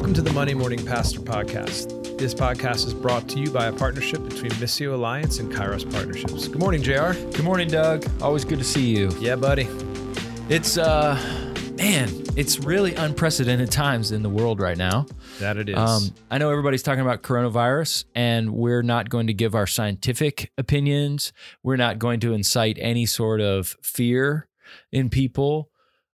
Welcome to the Monday Morning Pastor Podcast. This podcast is brought to you by a partnership between Missio Alliance and Kairos Partnerships. Good morning, JR. Good morning, Doug. Always good to see you. Yeah, buddy. It's uh man, it's really unprecedented times in the world right now. That it is. Um, I know everybody's talking about coronavirus, and we're not going to give our scientific opinions. We're not going to incite any sort of fear in people.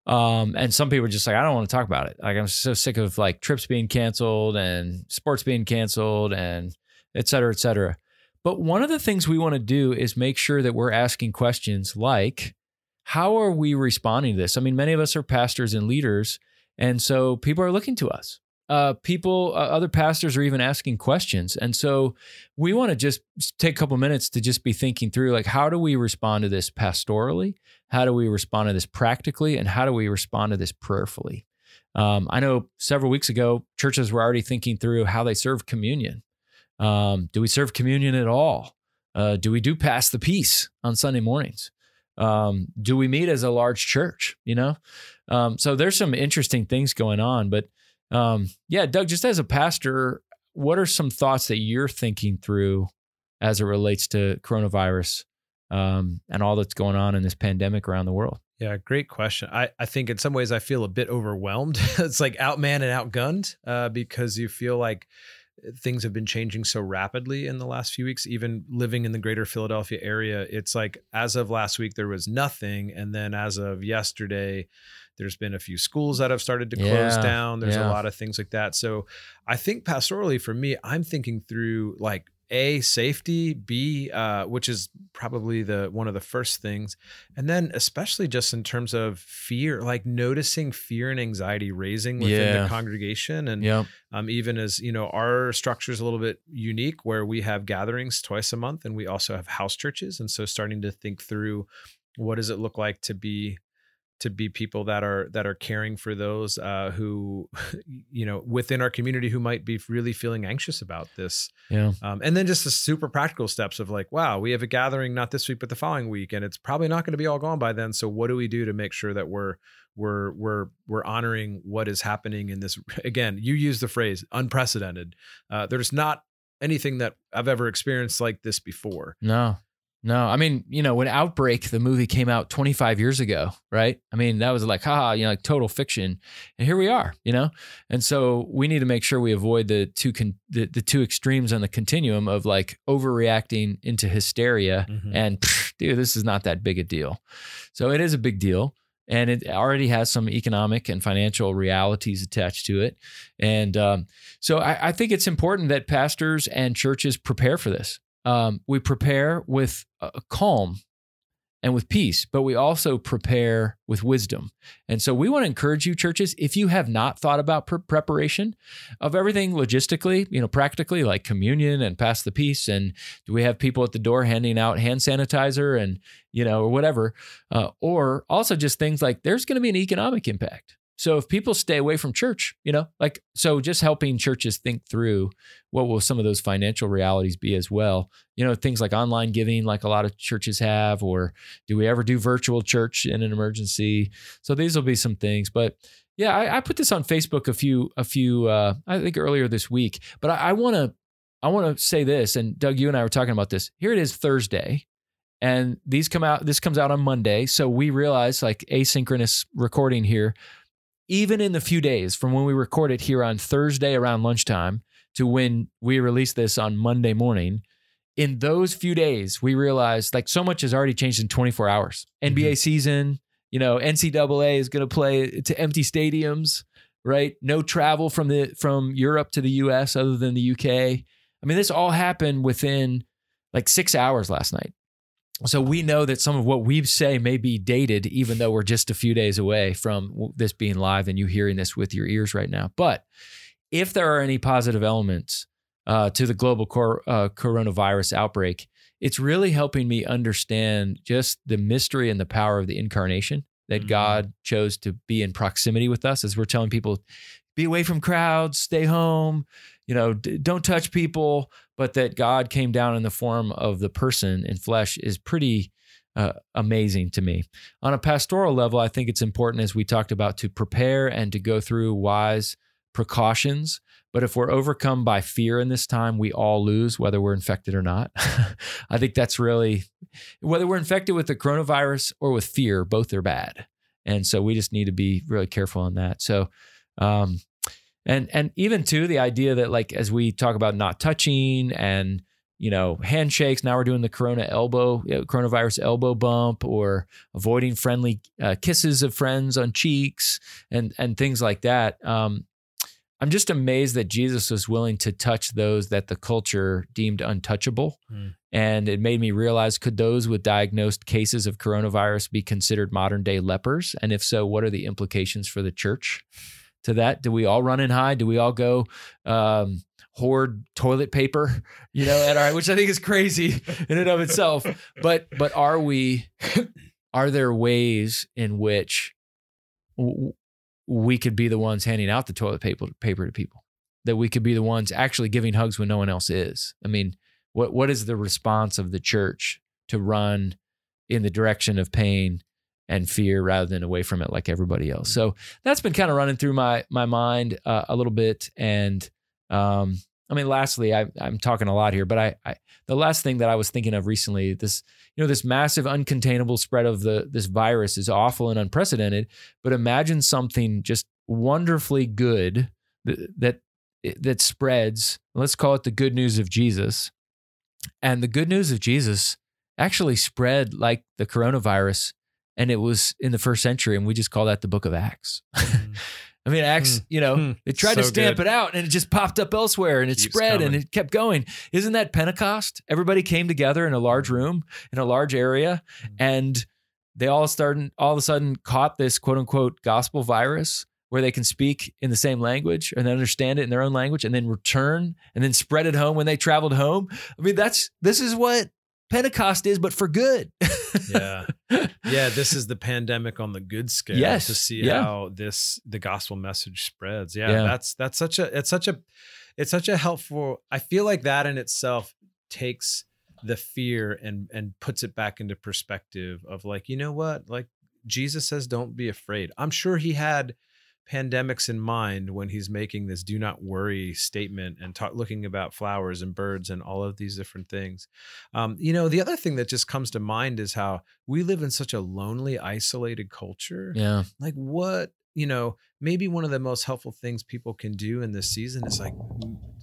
Um, and some people are just like, I don't want to talk about it. Like, I'm so sick of like trips being canceled and sports being canceled and et cetera, et cetera. But one of the things we want to do is make sure that we're asking questions like, how are we responding to this? I mean, many of us are pastors and leaders, and so people are looking to us. Uh, people, uh, other pastors are even asking questions, and so we want to just take a couple minutes to just be thinking through, like, how do we respond to this pastorally? How do we respond to this practically? And how do we respond to this prayerfully? Um, I know several weeks ago, churches were already thinking through how they serve communion. Um, do we serve communion at all? Uh, do we do pass the peace on Sunday mornings? Um, do we meet as a large church? You know, um, so there's some interesting things going on. But um, yeah, Doug, just as a pastor, what are some thoughts that you're thinking through as it relates to coronavirus um, and all that's going on in this pandemic around the world? Yeah, great question. I, I think in some ways I feel a bit overwhelmed. it's like outman and outgunned uh, because you feel like things have been changing so rapidly in the last few weeks even living in the greater philadelphia area it's like as of last week there was nothing and then as of yesterday there's been a few schools that have started to close Yeah, down. There's a lot of things like that. So i think pastorally for me i'm thinking through like a safety b uh, which is probably the one of the first things. And then especially just in terms of fear like noticing fear and anxiety raising within Yeah. the congregation. And Yeah. um, even as you know our structure is a little bit unique where we have gatherings twice a month and we also have house churches. And so starting to think through what does it look like to be to be people that are that are caring for those uh, who you know within our community who might be really feeling anxious about this. Yeah. um, and then just the super practical steps of like wow we have a gathering not this week but the following week and it's probably not going to be all gone by then. So what do we do to make sure that we're we're we're we're honoring what is happening in this again you use the phrase unprecedented. Uh, there's not anything that i've ever experienced like this before. No, no. I mean, you know, when Outbreak, the movie came out 25 years ago, right? I mean, that was like, haha, you know, like total fiction. And here we are, you know? And so we need to make sure we avoid the two, con- the, the two extremes on the continuum of like overreacting into hysteria and, dude, this is not that big a deal. So it is a big deal. And it already has some economic and financial realities attached to it. And um, so I, I think it's important that pastors and churches prepare for this. Um, we prepare with uh, calm and with peace, but we also prepare with wisdom. And so we want to encourage you, churches, if you have not thought about pre- preparation of everything logistically, you know, practically, like communion and pass the peace, and do we have people at the door handing out hand sanitizer and, you know, or whatever, uh, or also just things like there's going to be an economic impact. So if people stay away from church, you know, like so just helping churches think through what will some of those financial realities be as well. You know, things like online giving like a lot of churches have or do we ever do virtual church in an emergency? So these will be some things, but yeah, I, I put this on Facebook a few a few uh I think earlier this week, but I, want to I want to say this and Doug you and I were talking about this. Here it is Thursday and these come out this comes out on Monday, so we realize like asynchronous recording here even in the few days from when we record it here on Thursday around lunchtime to when we release this on Monday morning, in those few days, we realized like so much has already changed in 24 hours. Mm-hmm. NBA season, you know, NCAA is going to play to empty stadiums, right? No travel from the from Europe to the US other than the UK. I mean, this all happened within like six hours last night. So we know that some of what we say may be dated, even though we're just a few days away from this being live and you hearing this with your ears right now. But if there are any positive elements uh, to the global cor- uh, coronavirus outbreak, it's really helping me understand just the mystery and the power of the incarnation that Mhm. God chose to be in proximity with us as we're telling people be away from crowds, stay home, you know, d- don't touch people, but that God came down in the form of the person in flesh is pretty uh, amazing to me. On a pastoral level, I think it's important, as we talked about, to prepare and to go through wise precautions. But if we're overcome by fear in this time, we all lose, whether we're infected or not. I think that's really whether we're infected with the coronavirus or with fear, both are bad. And so we just need to be really careful on that. So, um, and and even too the idea that like as we talk about not touching and you know handshakes now we're doing the corona elbow coronavirus elbow bump or avoiding friendly uh, kisses of friends on cheeks and and things like that. Um, i'm just amazed that jesus was willing to touch those that the culture deemed untouchable. Mm. and it made me realize could those with diagnosed cases of coronavirus be considered modern day lepers? And if so what are the implications for the church to that do we all run and hide do we all go um, hoard toilet paper, you know, at our which I think is crazy in and of itself. But but are we are there ways in which we could be the ones handing out the toilet paper paper to people? That we could be the ones actually giving hugs when no one else is. I mean, what what is the response of the church to run in the direction of pain and fear rather than away from it like everybody else? So that's been kind of running through my my mind uh, a little bit and um, I mean, lastly, I, I'm talking a lot here, but I, I, the last thing that I was thinking of recently, this, you know, this massive uncontainable spread of the this virus is awful and unprecedented. But imagine something just wonderfully good that that, that spreads. Let's call it the good news of Jesus, and the good news of Jesus actually spread like the coronavirus, and it was in the first century, and we just call that the Book of Acts. I mean, Acts, you know, Hmm. they tried to stamp good. it out and it just popped up elsewhere and it Keeps spread and it kept going. Isn't that Pentecost? Everybody came together in a large room, in a large area, Hmm. and they all started, all of a sudden caught this quote unquote gospel virus where they can speak in the same language and understand it in their own language and then return and then spread it home when they traveled home. I mean, that's, this is what Pentecost is, but for good. yeah yeah this is the pandemic on the good scale Yes, to see yeah. how this the gospel message spreads yeah, Yeah. that's that's such a it's such a it's such a helpful i feel like that in itself takes the fear and and puts it back into perspective of like you know what like jesus says don't be afraid i'm sure he had pandemics in mind when he's making this do not worry statement and talk, looking about flowers and birds and all of these different things. Um, you know the other thing that just comes to mind is how we live in such a lonely isolated culture. Yeah. like what you know maybe one of the most helpful things people can do in this season is like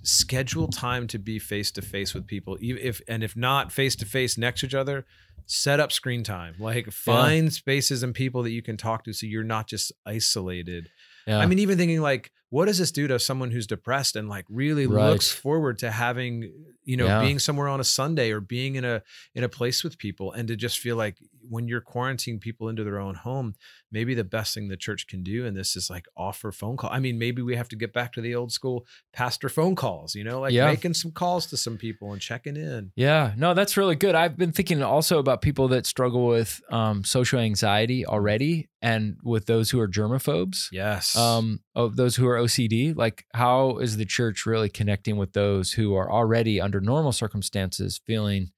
schedule time to be face to face with people if and if not face to face next to each other set up screen time. Like find spaces and people that you can talk to so you're not just isolated Yeah. I mean, even thinking like, what does this do to someone who's depressed and like really Right. looks forward to having, you know, Yeah. being somewhere on a Sunday or being in a in a place with people and to just feel like when you're quarantining people into their own home, maybe the best thing the church can do in this is like offer phone call. I mean, maybe we have to get back to the old school pastor phone calls, you know, like Yeah. making some calls to some people and checking in. Yeah, no, that's really good. I've been thinking also about people that struggle with um, social anxiety already, and with those who are germaphobes, Yes. um, of those who are OCD. Like, how is the church really connecting with those who are already under normal circumstances feeling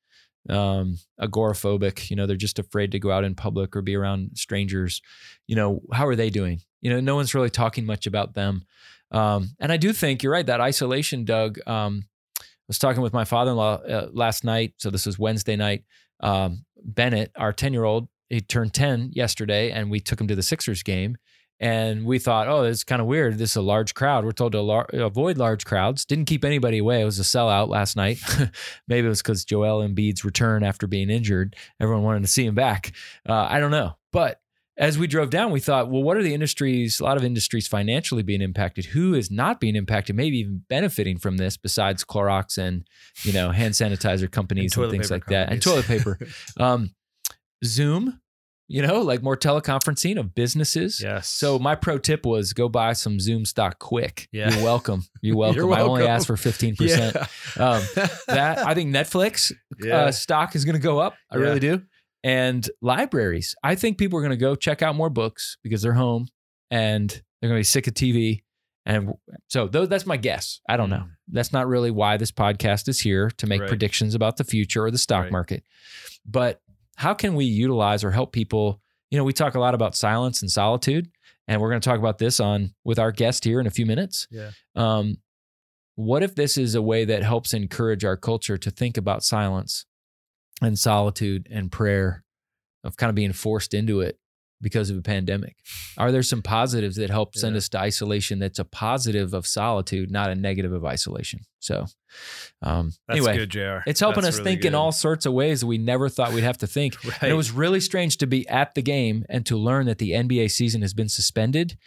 um, agoraphobic? You know, they're just afraid to go out in public or be around strangers. You know, how are they doing? You know, no one's really talking much about them. Um, and I do think you're right that isolation, Doug. Um, I was talking with my father-in-law uh, last night. So this was Wednesday night. Um, Bennett, our 10-year-old, he turned 10 yesterday and we took him to the Sixers game. And we thought, oh, it's kind of weird. This is a large crowd. We're told to lar- avoid large crowds. Didn't keep anybody away. It was a sellout last night. Maybe it was because Joel Embiid's return after being injured. Everyone wanted to see him back. Uh, I don't know. But as we drove down, we thought, well, what are the industries, a lot of industries financially being impacted? Who is not being impacted, maybe even benefiting from this besides Clorox and, you know, hand sanitizer companies and, toilet things like that and toilet paper. Um, Zoom, you know, like more teleconferencing of businesses. yes. So my pro tip was go buy some Zoom stock quick. Yeah. You're welcome. You're welcome. You're I only asked for 15%. Um, that I think Netflix Yeah. uh, stock is going to go up. I Yeah. really do. And libraries, I think people are going to go check out more books because they're home and they're going to be sick of TV. And so those, that's my guess. I don't know. Mm. That's not really why this podcast is here to make Right. predictions about the future or the stock Right. market. But how can we utilize or help people? You know, we talk a lot about silence and solitude. and we're going to talk about this on with our guest here in a few minutes. Yeah. Um, what if this is a way that helps encourage our culture to think about silence and solitude and prayer, of kind of being forced into it because of a pandemic? Are there some positives that help send Yeah. us to isolation that's a positive of solitude, not a negative of isolation? So, um, That's anyway, good, JR. it's helping That's us really think in all sorts of ways that we never thought we'd have to think. Right. And it was really strange to be at the game and to learn that the NBA season has been suspended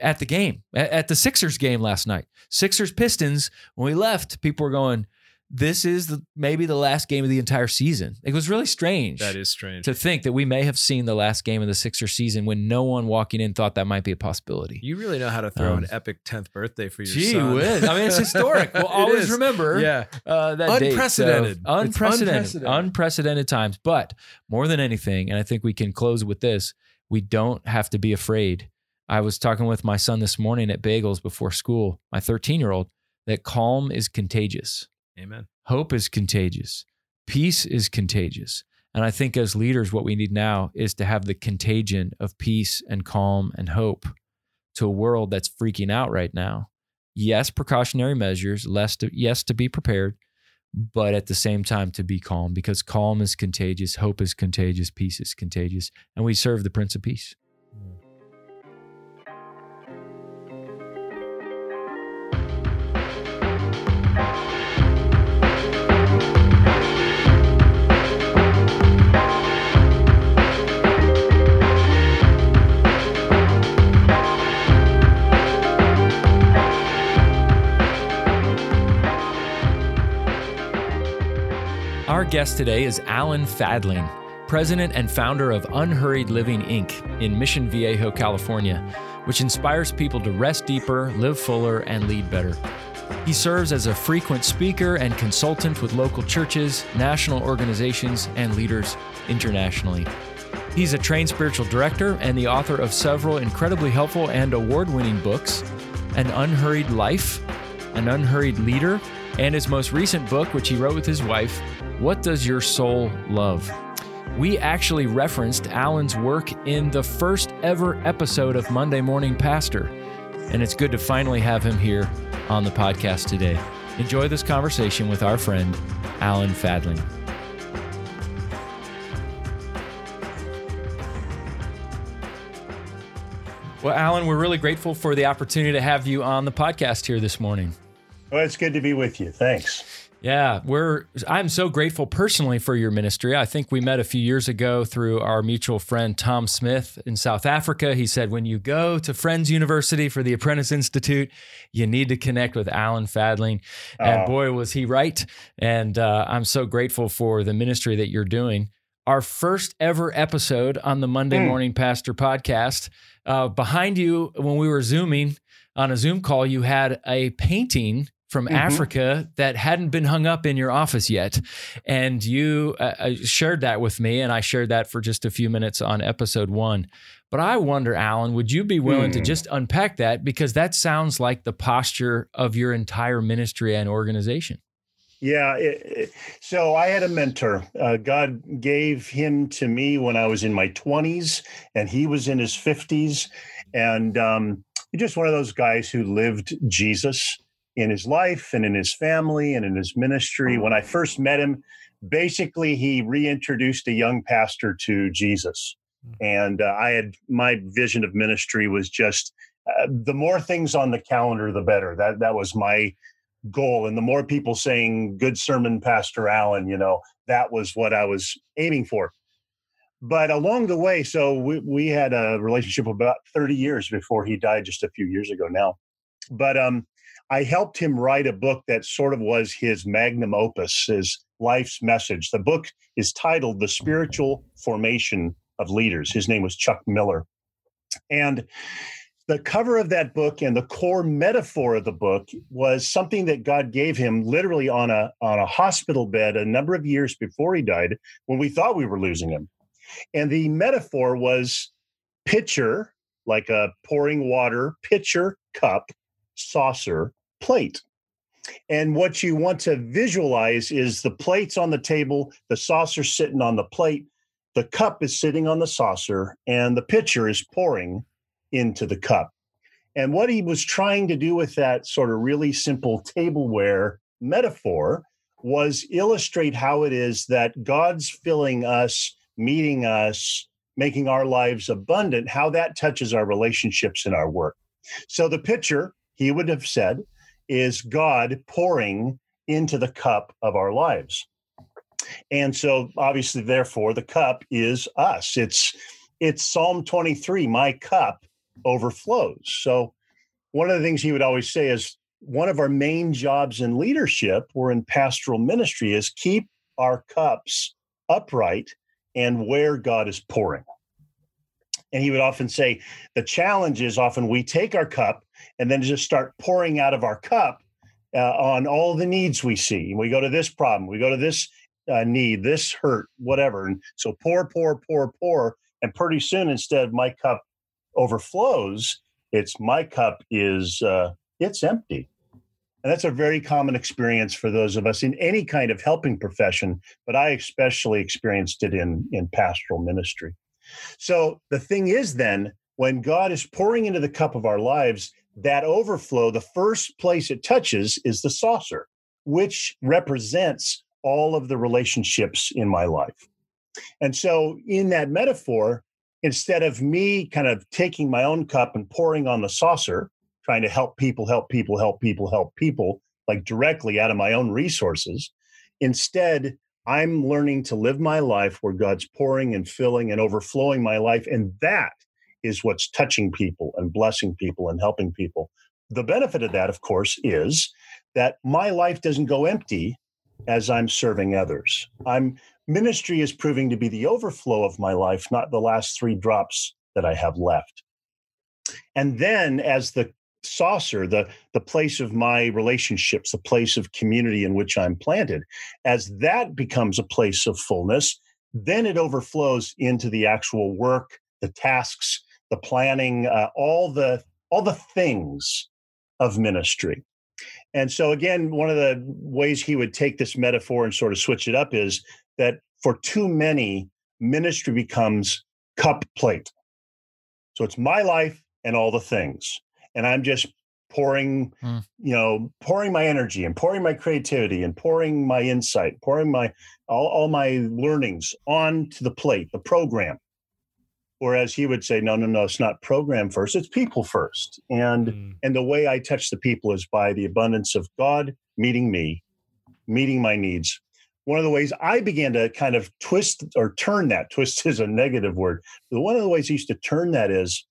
at the game, at the Sixers game last night. Sixers Pistons, when we left, people were going, this is the, maybe the last game of the entire season. It was really strange that is strange. to think that we may have seen the last game of the Sixer season when no one walking in thought that might be a possibility. You really know how to throw Um, an epic 10th birthday for your Gee son. whiz. I mean, it's historic. We'll It always is. remember Yeah. uh, that date. So, unprecedented, unprecedented. unprecedented times. But more than anything, and I think we can close with this: we don't have to be afraid. I was talking with my son this morning at Bagels before school, my 13 year old, that calm is contagious, Amen. hope is contagious, peace is contagious. And I think as leaders, what we need now is to have the contagion of peace and calm and hope to a world that's freaking out right now. Yes, precautionary measures, less to, yes, to be prepared, but at the same time to be calm because calm is contagious, hope is contagious, peace is contagious, and we serve the Prince of Peace. Guest today is Alan Fadling, president and founder of Unhurried Living Inc. in Mission Viejo, California, which inspires people to rest deeper, live fuller, and lead better. He serves as a frequent speaker and consultant with local churches, national organizations, and leaders internationally. He's a trained spiritual director and the author of several incredibly helpful and award winning books An Unhurried Life, An Unhurried Leader, and his most recent book, which he wrote with his wife, What Does Your Soul Love? We actually referenced Alan's work in the first ever episode of Monday Morning Pastor, and it's good to finally have him here on the podcast today. Enjoy this conversation with our friend, Alan Fadling. Well, Alan, we're really grateful for the opportunity to have you on the podcast here this morning. Well, it's good to be with you. Thanks. Yeah, we're I'm so grateful personally for your ministry. I think we met a few years ago through our mutual friend Tom Smith in South Africa. He said when you go to Friends University for the Apprentice Institute, you need to connect with Alan Fadling. And Oh. boy, was he right. And uh, I'm so grateful for the ministry that you're doing. Our first ever episode on the Monday Hmm. Morning Pastor podcast. Uh, behind you, when we were Zooming on a Zoom call, you had a painting from Mhm. Africa that hadn't been hung up in your office yet. And you uh, uh, shared that with me, and I shared that for just a few minutes on episode one. But I wonder, Alan, would you be willing to Hmm. just unpack that? Because that sounds like the posture of your entire ministry and organization. Yeah. it- it- so I had a mentor. Uh, God gave him to me when I was in my 20s, and he was in his 50s. And um, just one of those guys who lived Jesus in his life and in his family and in his ministry. When I first met him, basically he reintroduced a young pastor to Jesus. And uh, I had my vision of ministry was just uh, the more things on the calendar, the better. That that was my goal. And the more people saying "Good sermon, Pastor Alan," you know, that was what I was aiming for. But along the way, so we, we had a relationship about 30 years before he died just a few years ago now. But um, I helped him write a book that sort of was his magnum opus, his life's message. The book is titled The Spiritual Formation of Leaders. His name was Chuck Miller. And the cover of that book and the core metaphor of the book was something that God gave him literally on a on a hospital bed a number of years before he died when we thought we were losing him. And the metaphor was pitcher, like a pouring water, pitcher, cup, saucer, plate. And what you want to visualize is the plates on the table, the saucer sitting on the plate, the cup is sitting on the saucer, and the pitcher is pouring into the cup. And what he was trying to do with that sort of really simple tableware metaphor was illustrate how it is that God's filling us, meeting us, making our lives abundant, how that touches our relationships and our work. So the pitcher, he would have said, is God pouring into the cup of our lives. And so obviously therefore the cup is us. It's it's Psalm 23, my cup overflows. So one of the things he would always say is one of our main jobs in leadership or in pastoral ministry is keep our cups upright and where God is pouring. And he would often say the challenge is often we take our cup and then just start pouring out of our cup uh, on all the needs we see. We go to this problem, we go to this uh, need, this hurt, whatever. And so pour, pour, pour, pour. And pretty soon, instead my cup overflows, it's my cup is uh, it's empty. And that's a very common experience for those of us in any kind of helping profession, but I especially experienced it in, in pastoral ministry. So the thing is, then, when God is pouring into the cup of our lives, that overflow, the first place it touches is the saucer, which represents all of the relationships in my life. And so, in that metaphor, instead of me kind of taking my own cup and pouring on the saucer, trying to help people, help people, help people, help people, like directly out of my own resources, instead, I'm learning to live my life where God's pouring and filling and overflowing my life. And that is what's touching people and blessing people and helping people. The benefit of that, of course, is that my life doesn't go empty as I'm serving others. I'm ministry is proving to be the overflow of my life, not the last three drops that I have left. And then as the saucer, the, the place of my relationships, the place of community in which I'm planted, as that becomes a place of fullness, then it overflows into the actual work, the tasks, the planning, uh, all the all the things of ministry. And so, again, one of the ways he would take this metaphor and sort of switch it up is that for too many, ministry becomes cup plate. So it's my life and all the things. And I'm just pouring, mm. you know, pouring my energy and pouring my creativity and pouring my insight, pouring my all, all my learnings onto the plate, the program. Whereas he would say, no, no, no, it's not program first, it's people first. And mm. and the way I touch the people is by the abundance of God meeting me, meeting my needs. One of the ways I began to kind of twist or turn that, twist is a negative word. But one of the ways I used to turn that is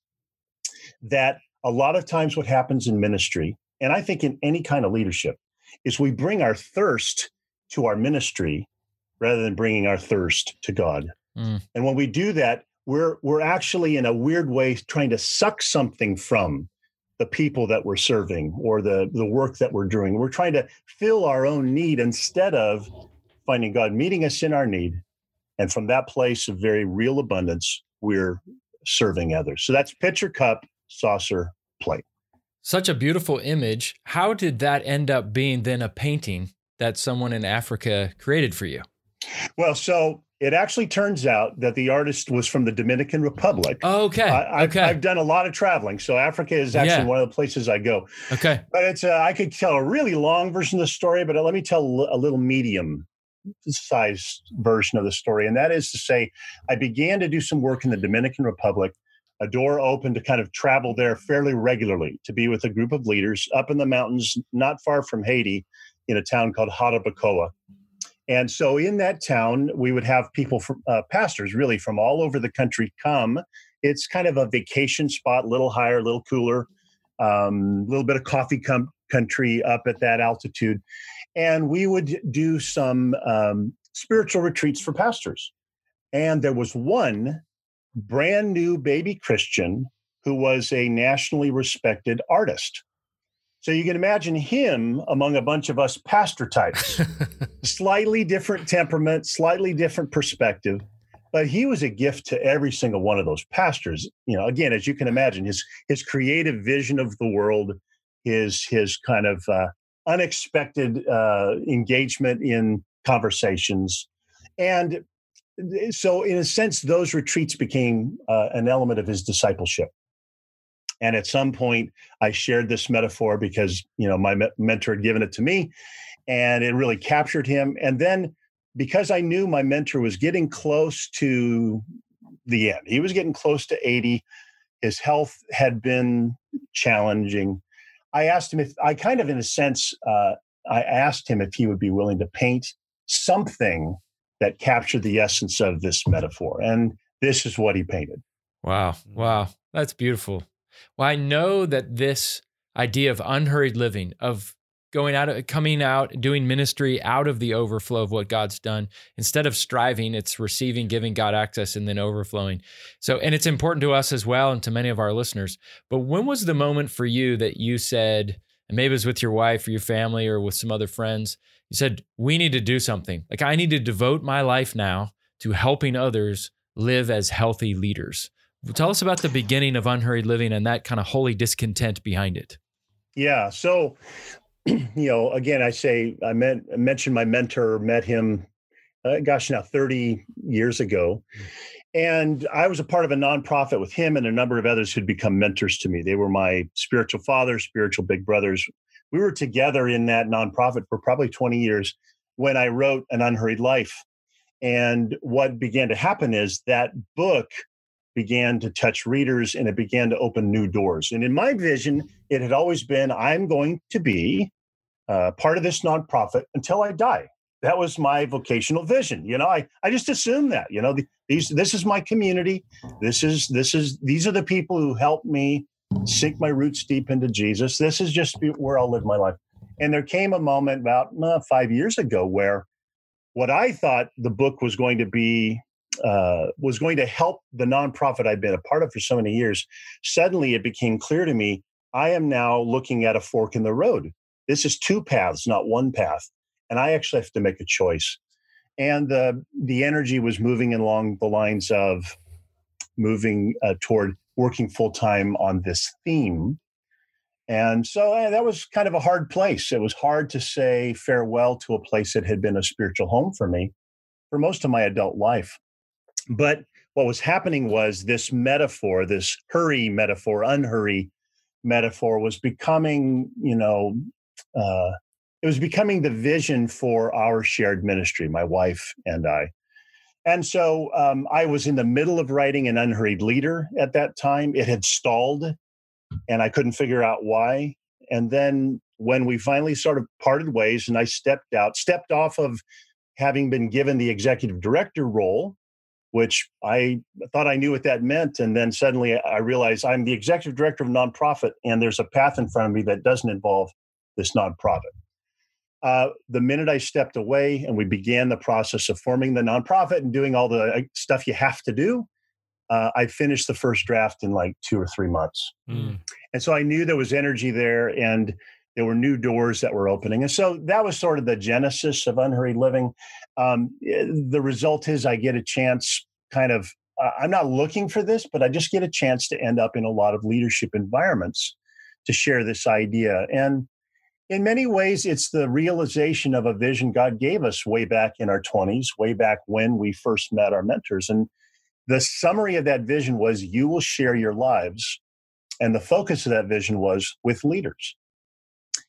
that a lot of times what happens in ministry, and I think in any kind of leadership, is we bring our thirst to our ministry rather than bringing our thirst to God. Mm. And when we do that, we're we're actually in a weird way trying to suck something from the people that we're serving or the the work that we're doing. We're trying to fill our own need instead of finding god meeting us in our need. And from that place of very real abundance we're serving others. So that's pitcher cup saucer plate. Such a beautiful image. How did that end up being then a painting that someone in africa created for you? Well so it actually turns out that the artist was from the Dominican Republic. Oh, okay. I, I've, okay. I've done a lot of traveling, so Africa is actually yeah. one of the places I go. Okay. But it's uh, I could tell a really long version of the story, but let me tell a little medium sized version of the story, and that is to say, I began to do some work in the Dominican Republic. A door opened to kind of travel there fairly regularly to be with a group of leaders up in the mountains, not far from Haiti, in a town called Jarabacoa. And so in that town, we would have people from uh, pastors really from all over the country come. It's kind of a vacation spot, a little higher, a little cooler, a um, little bit of coffee com- country up at that altitude. And we would do some um, spiritual retreats for pastors. And there was one brand new baby Christian who was a nationally respected artist. So you can imagine him among a bunch of us pastor types, slightly different temperament, slightly different perspective, but he was a gift to every single one of those pastors. You know, again, as you can imagine, his his creative vision of the world, his his kind of uh, unexpected uh, engagement in conversations, and so in a sense, those retreats became uh, an element of his discipleship. And at some point, I shared this metaphor because you know my me- mentor had given it to me, and it really captured him. And then because I knew my mentor was getting close to the end, he was getting close to 80. His health had been challenging. I asked him if I kind of, in a sense, uh, I asked him if he would be willing to paint something that captured the essence of this metaphor. And this is what he painted. Wow. Wow. That's beautiful. Well, I know that this idea of unhurried living, of going out, coming out, doing ministry out of the overflow of what God's done, instead of striving, it's receiving, giving God access, and then overflowing. So, and it's important to us as well and to many of our listeners. But when was the moment for you that you said, and maybe it was with your wife or your family or with some other friends, you said, we need to do something. Like, I need to devote my life now to helping others live as healthy leaders. Tell us about the beginning of unhurried living and that kind of holy discontent behind it. Yeah. So, you know, again, I say I, met, I mentioned my mentor, met him, uh, gosh, now 30 years ago. And I was a part of a nonprofit with him and a number of others who'd become mentors to me. They were my spiritual fathers, spiritual big brothers. We were together in that nonprofit for probably 20 years when I wrote An Unhurried Life. And what began to happen is that book began to touch readers and it began to open new doors. And in my vision, it had always been I'm going to be uh, part of this nonprofit until I die. That was my vocational vision. You know, I, I just assumed that, you know, the, these, this is my community. This is, this is, these are the people who helped me sink my roots deep into Jesus. This is just where I'll live my life. And there came a moment about uh, five years ago where what I thought the book was going to be uh, was going to help the nonprofit I'd been a part of for so many years, suddenly it became clear to me I am now looking at a fork in the road. This is two paths, not one path. And I actually have to make a choice. And the, the energy was moving along the lines of moving uh, toward working full time on this theme. And so uh, that was kind of a hard place. It was hard to say farewell to a place that had been a spiritual home for me for most of my adult life. But what was happening was this metaphor, this hurry metaphor, unhurry metaphor was becoming, you know, uh, it was becoming the vision for our shared ministry, my wife and I. And so um, I was in the middle of writing an unhurried leader at that time. It had stalled and I couldn't figure out why. And then when we finally sort of parted ways and I stepped out, stepped off of having been given the executive director role which I thought I knew what that meant. And then suddenly I realized I'm the executive director of a nonprofit, and there's a path in front of me that doesn't involve this nonprofit. Uh, the minute I stepped away and we began the process of forming the nonprofit and doing all the uh, stuff you have to do, uh, I finished the first draft in like two or three months. Mm. And so I knew there was energy there and there were new doors that were opening. And so that was sort of the genesis of Unhurried Living. Um, eh, the result is I get a chance, kind of, uh, I'm not looking for this, but I just get a chance to end up in a lot of leadership environments to share this idea. And in many ways, it's the realization of a vision God gave us way back in our 20s, way back when we first met our mentors. And the summary of that vision was you will share your lives. And the focus of that vision was with leaders.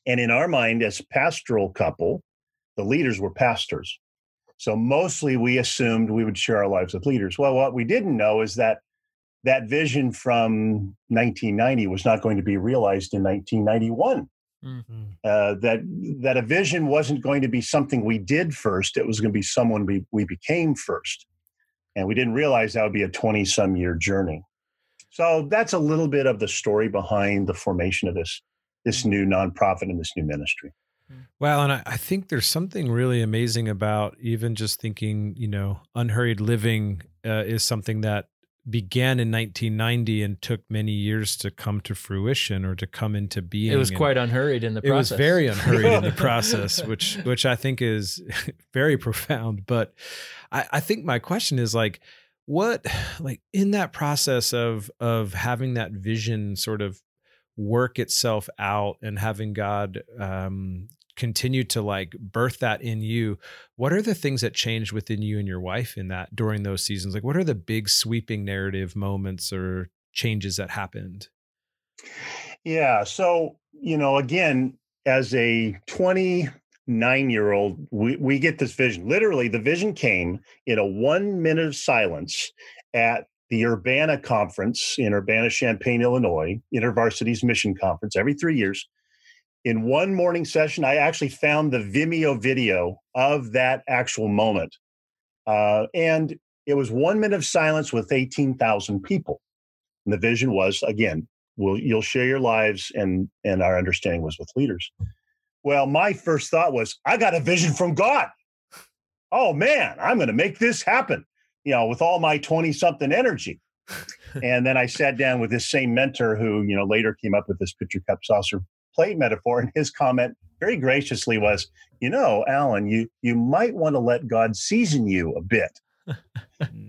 And in our mind, as pastoral couple, the leaders were pastors. So mostly we assumed we would share our lives with leaders. Well, what we didn't know is that that vision from 1990 was not going to be realized in 1991. Mm-hmm. Uh, that that a vision wasn't going to be something we did first; it was going to be someone we we became first, and we didn't realize that would be a 20 some year journey. So that's a little bit of the story behind the formation of this this new nonprofit and this new ministry. Well, and I, I, think there's something really amazing about even just thinking, you know, unhurried living uh, is something that began in 1990 and took many years to come to fruition or to come into being. It was quite unhurried in the process. It was very unhurried in the process, which which I think is very profound. But I, I think my question is like, what like in that process of of having that vision sort of work itself out and having God um, continue to like birth that in you, what are the things that changed within you and your wife in that during those seasons? Like, what are the big sweeping narrative moments or changes that happened? Yeah. So, you know, again, as a 29 year old, we, we get this vision. Literally, the vision came in a one minute of silence at the Urbana Conference in Urbana, Champaign, Illinois, InterVarsity's mission conference every three years. In one morning session, I actually found the Vimeo video of that actual moment. Uh, and it was one minute of silence with 18,000 people. And the vision was again, we'll, you'll share your lives, and, and our understanding was with leaders. Well, my first thought was, I got a vision from God. Oh man, I'm going to make this happen you know, with all my 20 something energy. and then I sat down with this same mentor who, you know, later came up with this pitcher cup saucer plate metaphor. And his comment very graciously was, you know, Alan, you you might want to let God season you a bit.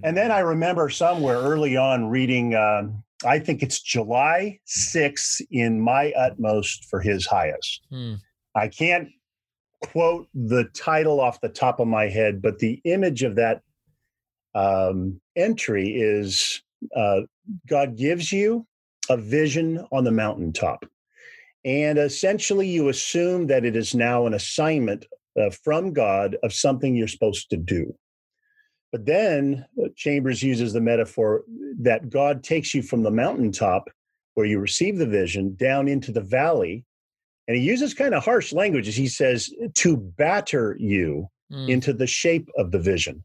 and then I remember somewhere early on reading, um, I think it's July 6th in my utmost for his highest. Hmm. I can't quote the title off the top of my head, but the image of that um, entry is uh, God gives you a vision on the mountaintop. And essentially, you assume that it is now an assignment uh, from God of something you're supposed to do. But then uh, Chambers uses the metaphor that God takes you from the mountaintop where you receive the vision down into the valley. And he uses kind of harsh language as he says, to batter you mm. into the shape of the vision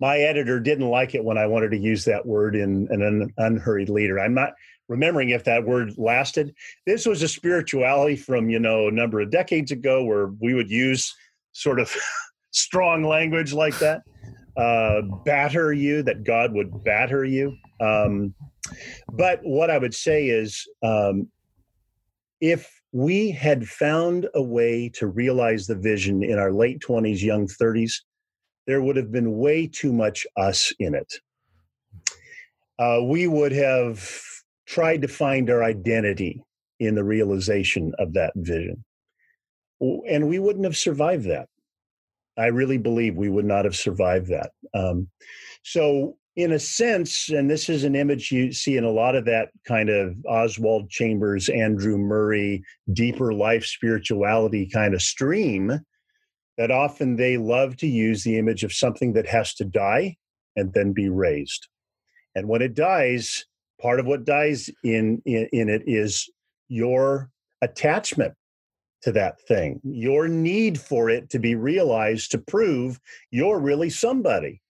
my editor didn't like it when I wanted to use that word in, in an unhurried leader. I'm not remembering if that word lasted. This was a spirituality from, you know, a number of decades ago where we would use sort of strong language like that. Uh, batter you, that God would batter you. Um, but what I would say is um, if we had found a way to realize the vision in our late 20s, young 30s, there would have been way too much us in it. Uh, we would have tried to find our identity in the realization of that vision. And we wouldn't have survived that. I really believe we would not have survived that. Um, so, in a sense, and this is an image you see in a lot of that kind of Oswald Chambers, Andrew Murray, deeper life spirituality kind of stream, that often they love to use the image of something that has to die and then be raised. And when it dies, part of what dies in, in, in it is your attachment to that thing, your need for it to be realized to prove you're really somebody.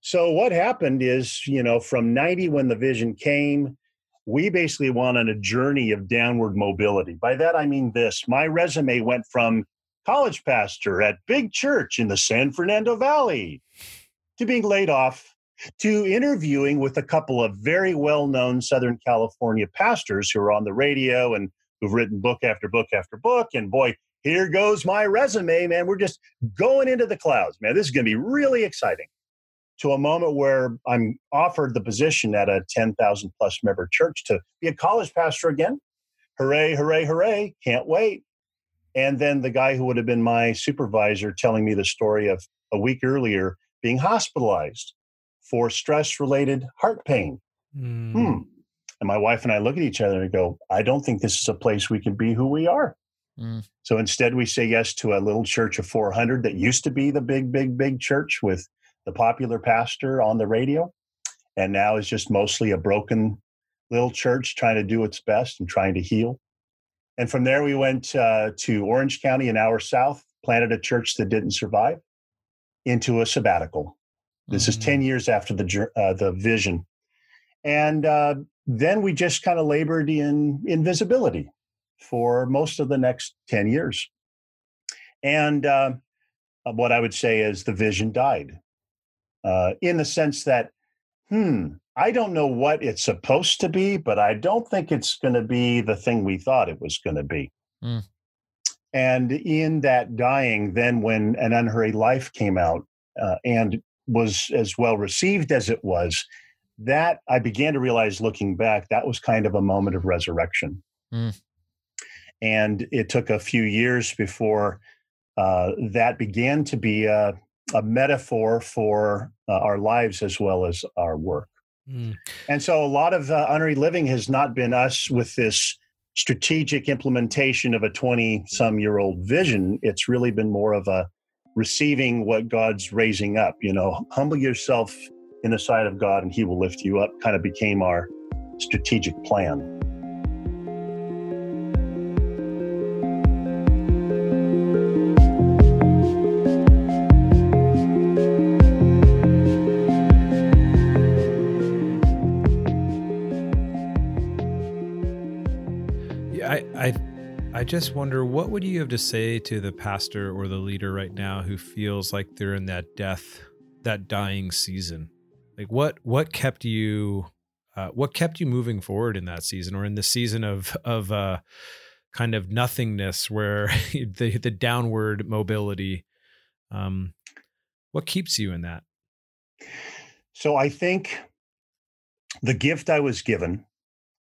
So, what happened is, you know, from 90 when the vision came, we basically went on a journey of downward mobility. By that, I mean this my resume went from college pastor at big church in the San Fernando Valley, to being laid off, to interviewing with a couple of very well known Southern California pastors who are on the radio and who've written book after book after book. And boy, here goes my resume, man. We're just going into the clouds, man. This is going to be really exciting. To a moment where I'm offered the position at a 10,000 plus member church to be a college pastor again. Hooray, hooray, hooray. Can't wait. And then the guy who would have been my supervisor telling me the story of a week earlier being hospitalized for stress related heart pain. Mm. Hmm. And my wife and I look at each other and go, I don't think this is a place we can be who we are. Mm. So instead, we say yes to a little church of 400 that used to be the big, big, big church with the popular pastor on the radio. And now is just mostly a broken little church trying to do its best and trying to heal. And from there, we went uh, to Orange County, an hour south, planted a church that didn't survive into a sabbatical. This mm-hmm. is 10 mm. years after the, uh, the vision. And uh, then we just kind of labored in invisibility for most of the next 10 years. And uh, what I would say is the vision died uh, in the sense that, hmm, I don't know what it's supposed to be, but I don't think it's going to be the thing we thought it was going to be. Mm. And in that dying, then when An Unhurried Life came out uh, and was as well received as it was, that I began to realize looking back, that was kind of a moment of resurrection. Mm. And it took a few years before uh, that began to be a, a metaphor for uh, our lives as well as our work. Mm. And so a lot of uh, unhurried living has not been us with this strategic implementation of a 20 some year old vision. It's really been more of a receiving what God's raising up. You know, humble yourself in the sight of God and he will lift you up kind of became our strategic plan. Just wonder what would you have to say to the pastor or the leader right now who feels like they're in that death, that dying season? Like what what kept you uh, what kept you moving forward in that season or in the season of of uh, kind of nothingness where the the downward mobility um, what keeps you in that so i think the gift i was given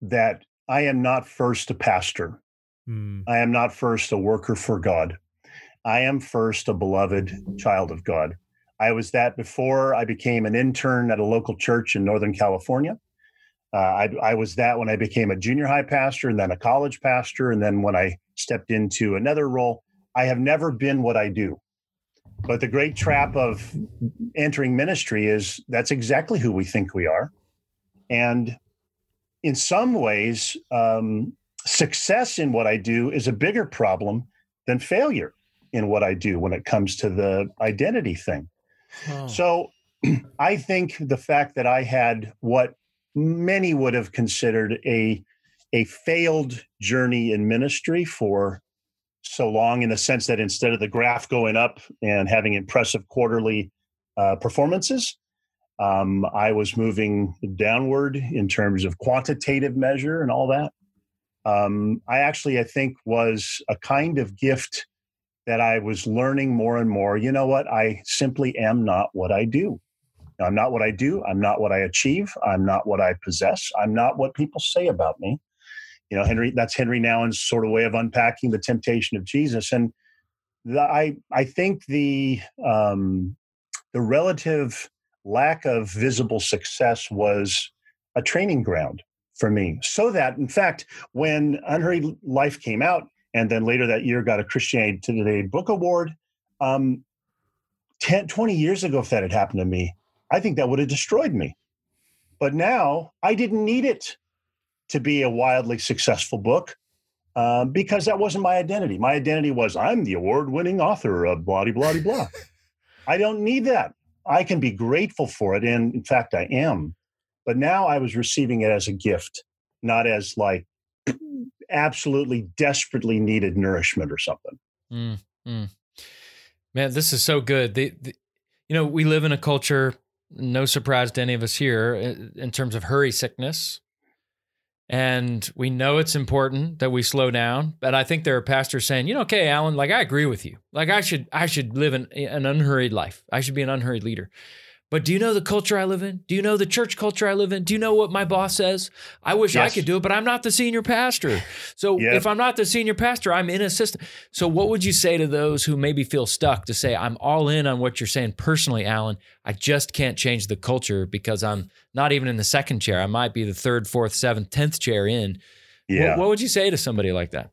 that i am not first a pastor Mm. I am not first a worker for God. I am first a beloved child of God. I was that before I became an intern at a local church in Northern California. Uh, I, I, was that when I became a junior high pastor and then a college pastor. And then when I stepped into another role, I have never been what I do. But the great trap of entering ministry is that's exactly who we think we are. And in some ways, um, success in what I do is a bigger problem than failure in what I do when it comes to the identity thing. Oh. So I think the fact that I had what many would have considered a a failed journey in ministry for so long in the sense that instead of the graph going up and having impressive quarterly uh, performances um, i was moving downward in terms of quantitative measure and all that um, I actually, I think, was a kind of gift that I was learning more and more. You know what? I simply am not what I do. I'm not what I do. I'm not what I achieve. I'm not what I possess. I'm not what people say about me. You know, Henri, that's Henri Nouwen's sort of way of unpacking the temptation of Jesus. And the, I, I think the, um, the relative lack of visible success was a training ground for me. So that, in fact, when Unhurried Life came out, and then later that year got a Christianity Today Book Award, um, 10, 20 years ago, if that had happened to me, I think that would have destroyed me. But now I didn't need it to be a wildly successful book uh, because that wasn't my identity. My identity was I'm the award winning author of blah, blah, blah. I don't need that. I can be grateful for it. And in fact, I am. But now I was receiving it as a gift, not as like absolutely desperately needed nourishment or something. Mm, mm. Man, this is so good. The, the, you know, we live in a culture, no surprise to any of us here, in terms of hurry sickness. And we know it's important that we slow down. But I think there are pastors saying, you know, okay, Alan, like I agree with you. Like I should, I should live an, an unhurried life. I should be an unhurried leader. But do you know the culture I live in? Do you know the church culture I live in? Do you know what my boss says? I wish yes. I could do it, but I'm not the senior pastor. So yep. if I'm not the senior pastor, I'm in assistant. So what would you say to those who maybe feel stuck to say, I'm all in on what you're saying personally, Alan? I just can't change the culture because I'm not even in the second chair. I might be the third, fourth, seventh, tenth chair in. Yeah. What, what would you say to somebody like that?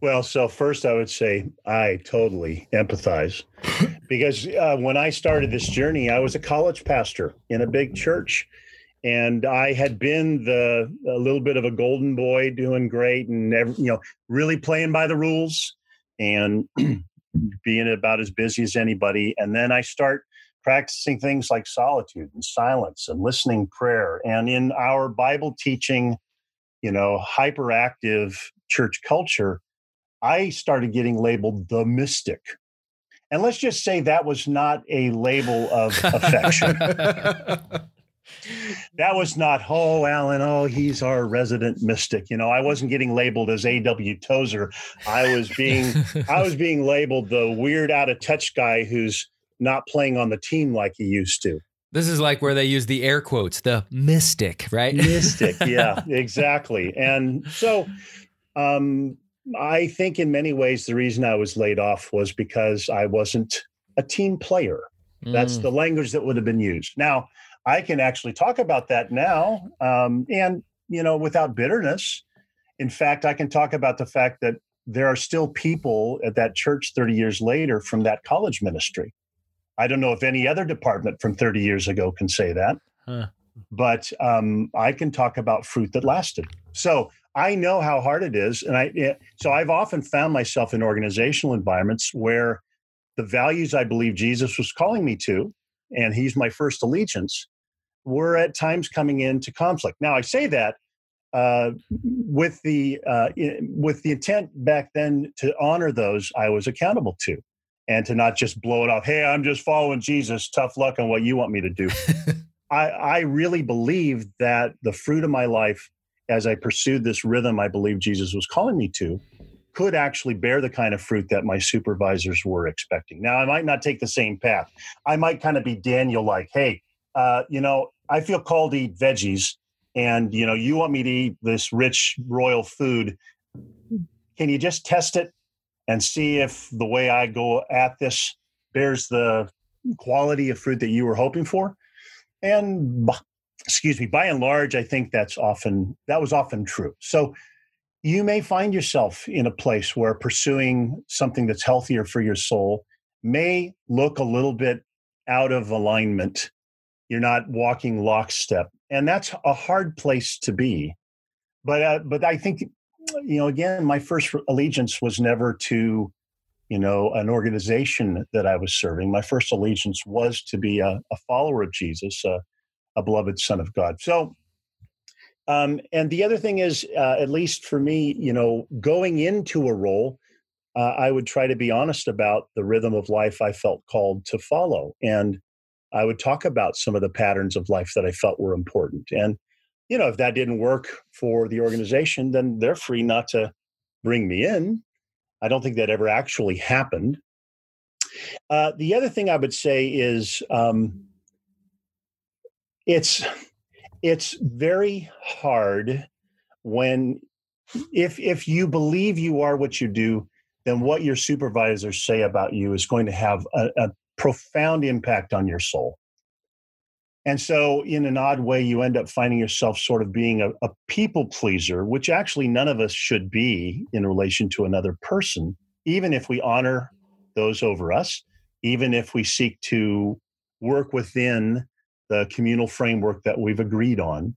Well, so first I would say I totally empathize because uh, when I started this journey, I was a college pastor in a big church. And I had been the a little bit of a golden boy, doing great, and never, you know, really playing by the rules, and being about as busy as anybody. And then I start practicing things like solitude and silence and listening prayer. And in our Bible teaching, you know, hyperactive church culture, I started getting labeled the mystic. And let's just say that was not a label of affection. that was not, oh, Alan, oh, he's our resident mystic. You know, I wasn't getting labeled as A.W. Tozer. I was being I was being labeled the weird out of touch guy who's not playing on the team like he used to. This is like where they use the air quotes, the mystic, right? Mystic, yeah, exactly. And so um, I think in many ways the reason I was laid off was because I wasn't a team player. That's mm. the language that would have been used. Now, I can actually talk about that now, um, and you know, without bitterness. In fact, I can talk about the fact that there are still people at that church 30 years later from that college ministry. I don't know if any other department from 30 years ago can say that, huh. but um, I can talk about fruit that lasted. So I know how hard it is, and I so I've often found myself in organizational environments where the values I believe Jesus was calling me to, and He's my first allegiance, were at times coming into conflict. Now I say that uh, with the uh, with the intent back then to honor those I was accountable to, and to not just blow it off. Hey, I'm just following Jesus. Tough luck on what you want me to do. I, I really believe that the fruit of my life, as I pursued this rhythm, I believe Jesus was calling me to, could actually bear the kind of fruit that my supervisors were expecting. Now, I might not take the same path. I might kind of be Daniel, like, hey, uh, you know, I feel called to eat veggies and you know you want me to eat this rich royal food can you just test it and see if the way i go at this bears the quality of fruit that you were hoping for. And excuse me by and large i think that's often that was often true. So you may find yourself in a place where pursuing something that's healthier for your soul may look a little bit out of alignment. You're not walking lockstep and that's a hard place to be. But uh, but i think you know again my first allegiance was never to you know an organization that i was serving. My first allegiance was to be a, a follower of jesus a, a, beloved son of god. So um, and the other thing is uh, at least for me you know going into a role uh, i would try to be honest about the rhythm of life i felt called to follow. And I would talk about some of the patterns of life that I felt were important. And, you know, if that didn't work for the organization, then they're free not to bring me in. I don't think that ever actually happened. Uh, the other thing I would say is um, it's it's very hard when if if you believe you are what you do, then what your supervisors say about you is going to have a, a profound impact on your soul. And so, in an odd way, you end up finding yourself sort of being a, a, people pleaser, which actually none of us should be in relation to another person, even if we honor those over us, even if we seek to work within the communal framework that we've agreed on.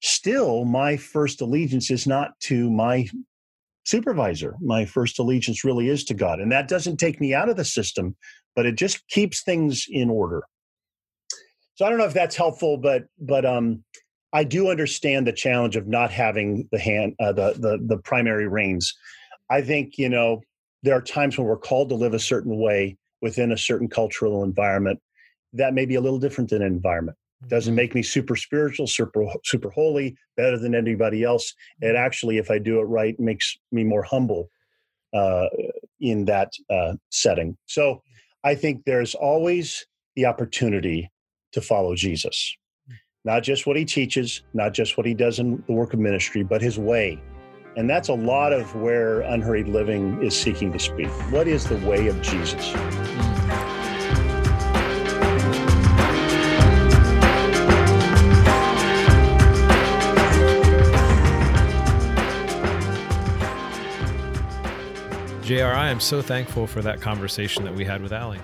Still, my first allegiance is not to my supervisor. My first allegiance really is to God. And that doesn't take me out of the system, but it just keeps things in order. So I don't know if that's helpful, but but um, I do understand the challenge of not having the hand uh, the the the primary reins. I think you know there are times when we're called to live a certain way within a certain cultural environment that may be a little different than an environment. Doesn't mm-hmm. make me super spiritual, super super holy, better than anybody else. It mm-hmm. actually, if I do it right, makes me more humble uh, in that uh, setting. So I think there's always the opportunity to follow Jesus. Not just what he teaches, not just what he does in the work of ministry, but his way. And that's a lot of where unhurried living is seeking to speak. What is the way of Jesus? JR, I am so thankful for that conversation that we had with Allie.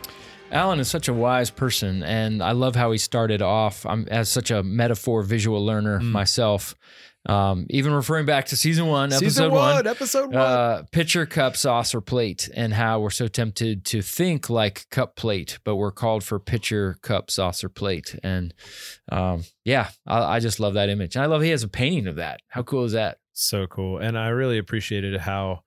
Alan is such a wise person, and I love how he started off. I'm as such a metaphor visual learner mm. myself. Um, even referring back to season one, season episode one, one, episode one, uh, pitcher, cup, saucer, plate, and how we're so tempted to think like cup plate, but we're called for pitcher, cup, saucer, plate. And um, yeah, I, I just love that image. And I love he has a painting of that. How cool is that? So cool. And I really appreciated how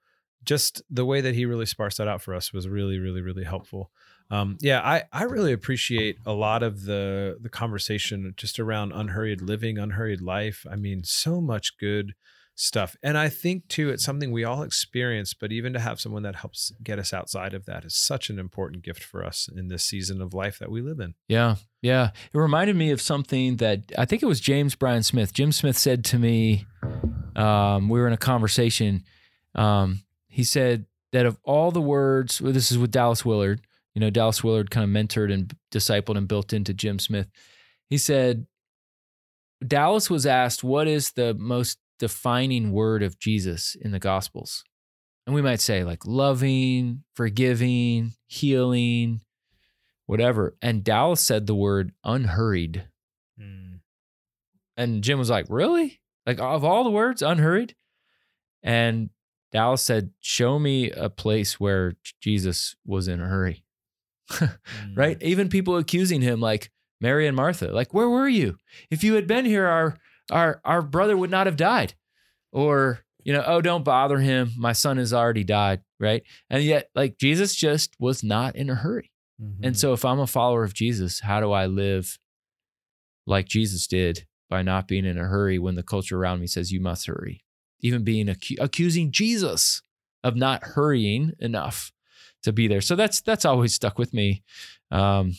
just the way that he really sparsed that out for us was really, really, really helpful. Um, yeah, I, I really appreciate a lot of the the conversation just around unhurried living, unhurried life. I mean, so much good stuff. And I think too, it's something we all experience, but even to have someone that helps get us outside of that is such an important gift for us in this season of life that we live in. Yeah. Yeah. It reminded me of something that I think it was James Bryan Smith. Jim Smith said to me, um, we were in a conversation. Um, he said that of all the words, well, this is with Dallas Willard, you know, Dallas Willard kind of mentored and discipled and built into Jim Smith. He said, Dallas was asked, What is the most defining word of Jesus in the Gospels? And we might say, like, loving, forgiving, healing, whatever. And Dallas said the word unhurried. Mm. And Jim was like, Really? Like, of all the words, unhurried? And Dallas said, Show me a place where Jesus was in a hurry. Mm. right? Even people accusing him, like Mary and Martha, like, where were you? If you had been here, our our our brother would not have died. Or, you know, oh, don't bother him. My son has already died, right? And yet, like Jesus just was not in a hurry. Mhm. And so if I'm a follower of Jesus, how do I live like Jesus did by not being in a hurry when the culture around me says you must hurry? Even being accusing Jesus of not hurrying enough to be there. So that's that's always stuck with me. Um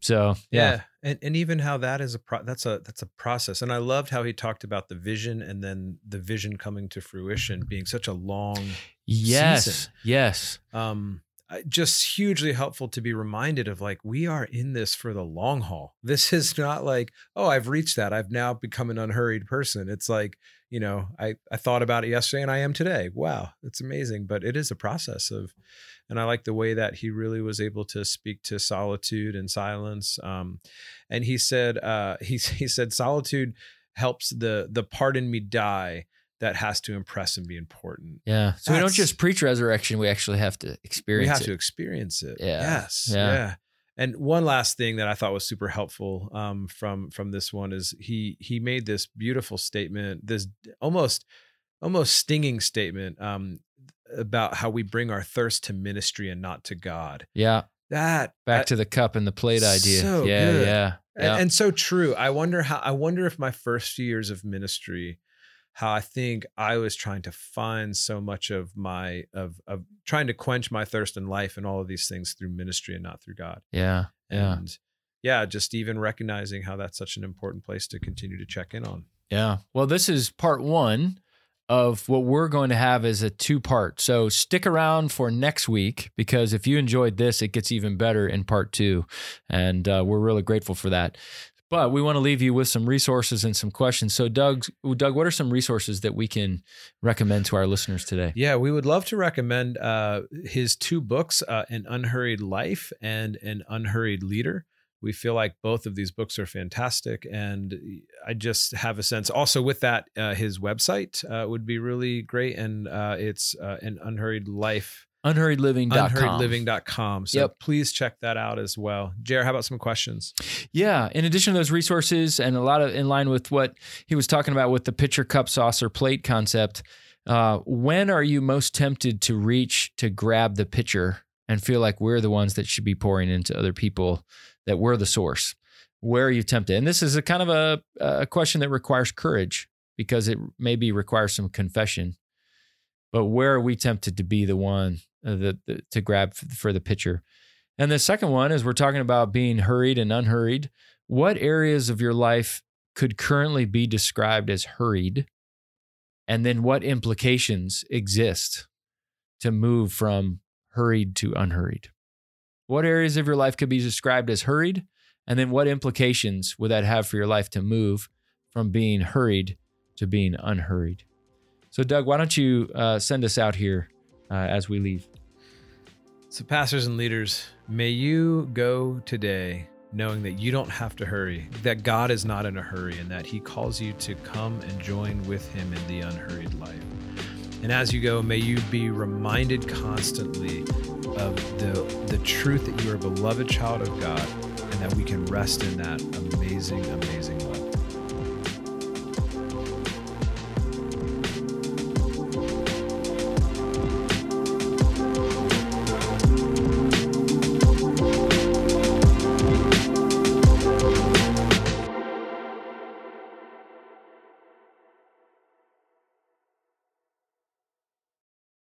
so yeah. yeah. and and even how that is a pro- that's a that's a process and i loved how he talked about the vision and then the vision coming to fruition being such a long Yes. Season. Yes. um just hugely helpful to be reminded of like we are in this for the long haul this is not like oh i've reached that i've now become an unhurried person it's like you know i i thought about it yesterday and i am today wow it's amazing but it is a process of and i like the way that he really was able to speak to solitude and silence um and he said uh he, he said solitude helps the the part in me die that has to impress and be important Yeah. So we don't just preach resurrection, we actually have to experience we have it. to experience it Yeah. yes Yeah. yeah. and one last thing that i thought was super helpful um, from from this one is he he made this beautiful statement this almost almost stinging statement um, about how we bring our thirst to ministry and not to god yeah. that Back I- to the cup and the plate idea. So yeah, good. yeah. and, Yeah. and so true i wonder how i wonder if my first few years of ministry how i think i was trying to find so much of my of of trying to quench my thirst in life and all of these things through ministry and not through god yeah. Yeah. and yeah just even recognizing how that's such an important place to continue to check in on Yeah. Well, this is part one of what we're going to have is a two part. So stick around for next week because if you enjoyed this, it gets even better in part two. And uh, we're really grateful for that. But we want to leave you with some resources and some questions. So, Doug, Doug, what are some resources that we can recommend to our listeners today? yeah we would love to recommend uh, his two books uh, an unhurried life and an unhurried leader we feel like both of these books are fantastic and i just have a sense also with that uh, his website uh, would be really great and uh, it's uh, an unhurried life Unhurriedliving.com. unhurriedliving.com so Yep. please check that out as well jared how about some questions Yeah. In addition to those resources, and a lot of in line with what he was talking about with the pitcher, cup, saucer, plate concept, uh, when are you most tempted to reach to grab the pitcher and feel like we're the ones that should be pouring into other people, that we're the source? Where are you tempted? And this is a kind of a, a question that requires courage because it maybe requires some confession. But where are we tempted to be the one uh, that, that- to grab for the pitcher? And the second one is we're talking about being hurried and unhurried. What areas of your life could currently be described as hurried? And then what implications exist to move from hurried to unhurried? What areas of your life could be described as hurried? And then what implications would that have for your life to move from being hurried to being unhurried? So, Doug, why don't you uh, send us out here uh, as we leave? So, pastors and leaders, may you go today knowing that you don't have to hurry, that God is not in a hurry, and that He calls you to come and join with Him in the unhurried life. And as you go, may you be reminded constantly of the, the truth that you are a beloved child of God and that we can rest in that amazing, amazing love.